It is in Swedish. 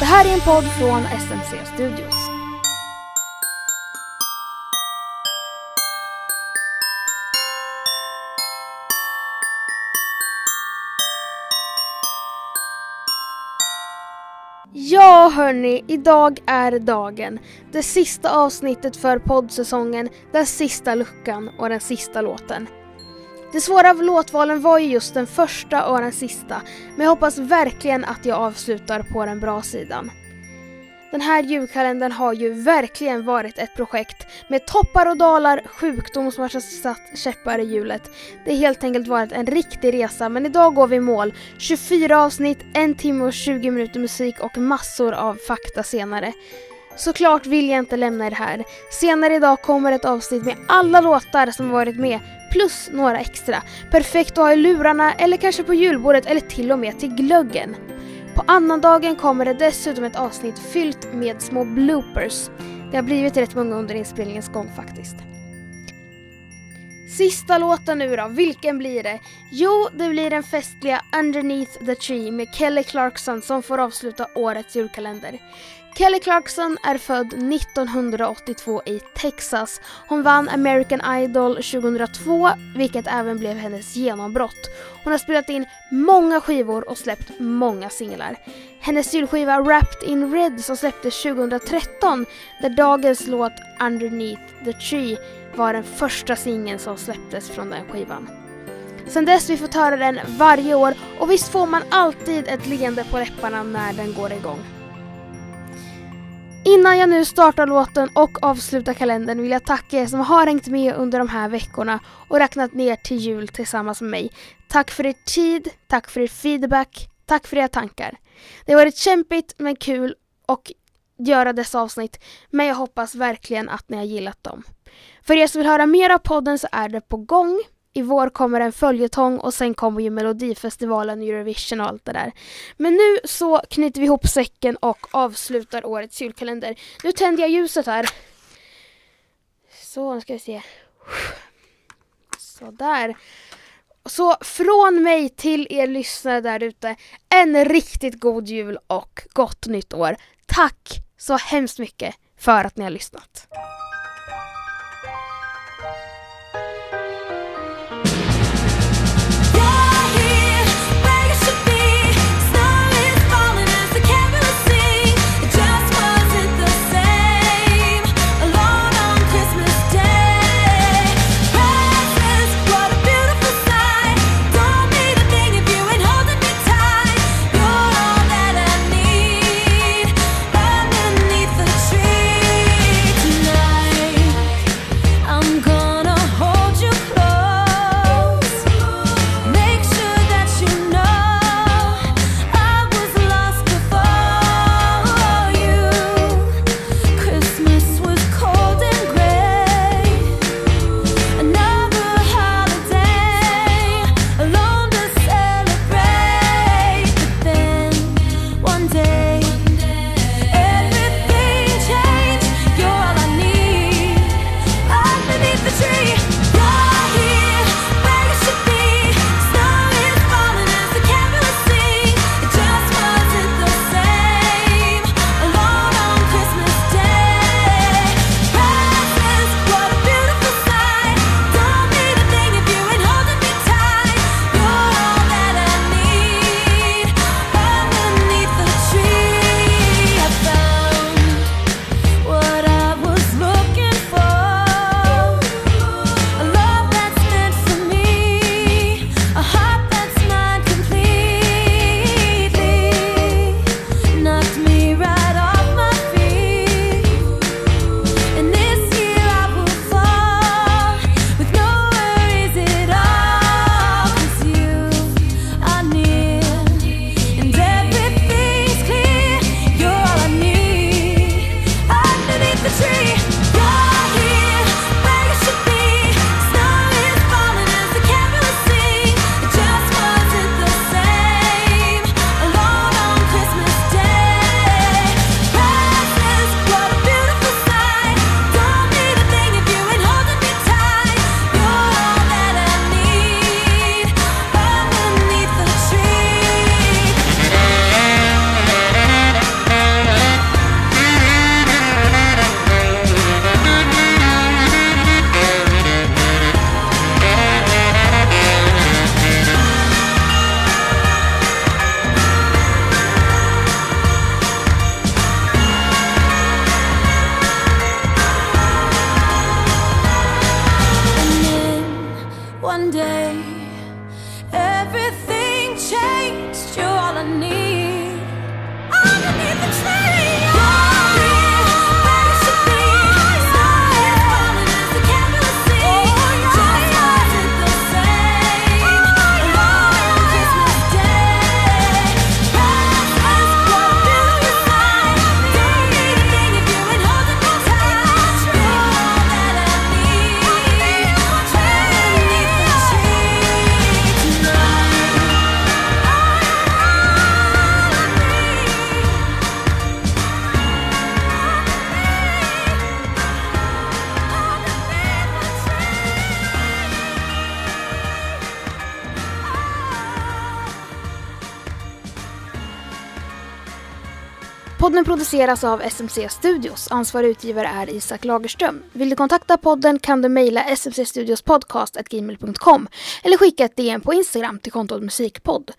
Det här är en podd från SMC Studios. Ja hörni, idag är dagen. Det sista avsnittet för poddsäsongen, den sista luckan och den sista låten. Det svåra av låtvalen var ju just den första och den sista, men jag hoppas verkligen att jag avslutar på den bra sidan. Den här julkalendern har ju verkligen varit ett projekt med toppar och dalar, sjukdom som har satt käppar i hjulet. Det har helt enkelt varit en riktig resa men idag går vi i mål. 24 avsnitt, en timme och 20 minuter musik och massor av fakta senare. Såklart vill jag inte lämna er här. Senare idag kommer ett avsnitt med alla låtar som varit med plus några extra. Perfekt att ha i lurarna eller kanske på julbordet eller till och med till glöggen. På annandagen kommer det dessutom ett avsnitt fyllt med små bloopers. Det har blivit rätt många under inspelningens gång faktiskt. Sista låten nu då, vilken blir det? Jo, det blir den festliga Underneath the Tree med Kelly Clarkson som får avsluta årets julkalender. Kelly Clarkson är född 1982 i Texas. Hon vann American Idol 2002, vilket även blev hennes genombrott. Hon har spelat in många skivor och släppt många singlar. Hennes julskiva Wrapped in Red som släpptes 2013, där dagens låt Underneath the Tree var den första singeln som släpptes från den skivan. Sen dess vi fått höra den varje år och visst får man alltid ett leende på läpparna när den går igång. Innan jag nu startar låten och avslutar kalendern vill jag tacka er som har hängt med under de här veckorna och räknat ner till jul tillsammans med mig. Tack för er tid, tack för er feedback, tack för era tankar. Det har varit kämpigt men kul att göra dessa avsnitt men jag hoppas verkligen att ni har gillat dem. För er som vill höra mer av podden så är det på gång. I vår kommer en följetong och sen kommer ju Melodifestivalen, Eurovision och allt det där. Men nu så knyter vi ihop säcken och avslutar årets julkalender. Nu tänder jag ljuset här. Så, nu ska vi se. Sådär. Så från mig till er lyssnare där ute, en riktigt god jul och gott nytt år. Tack så hemskt mycket för att ni har lyssnat. Podden produceras av SMC Studios. Ansvarig utgivare är Isak Lagerström. Vill du kontakta podden kan du mejla smcstudiospodcast.gmail.com eller skicka ett DM på Instagram till kontot musikpodd.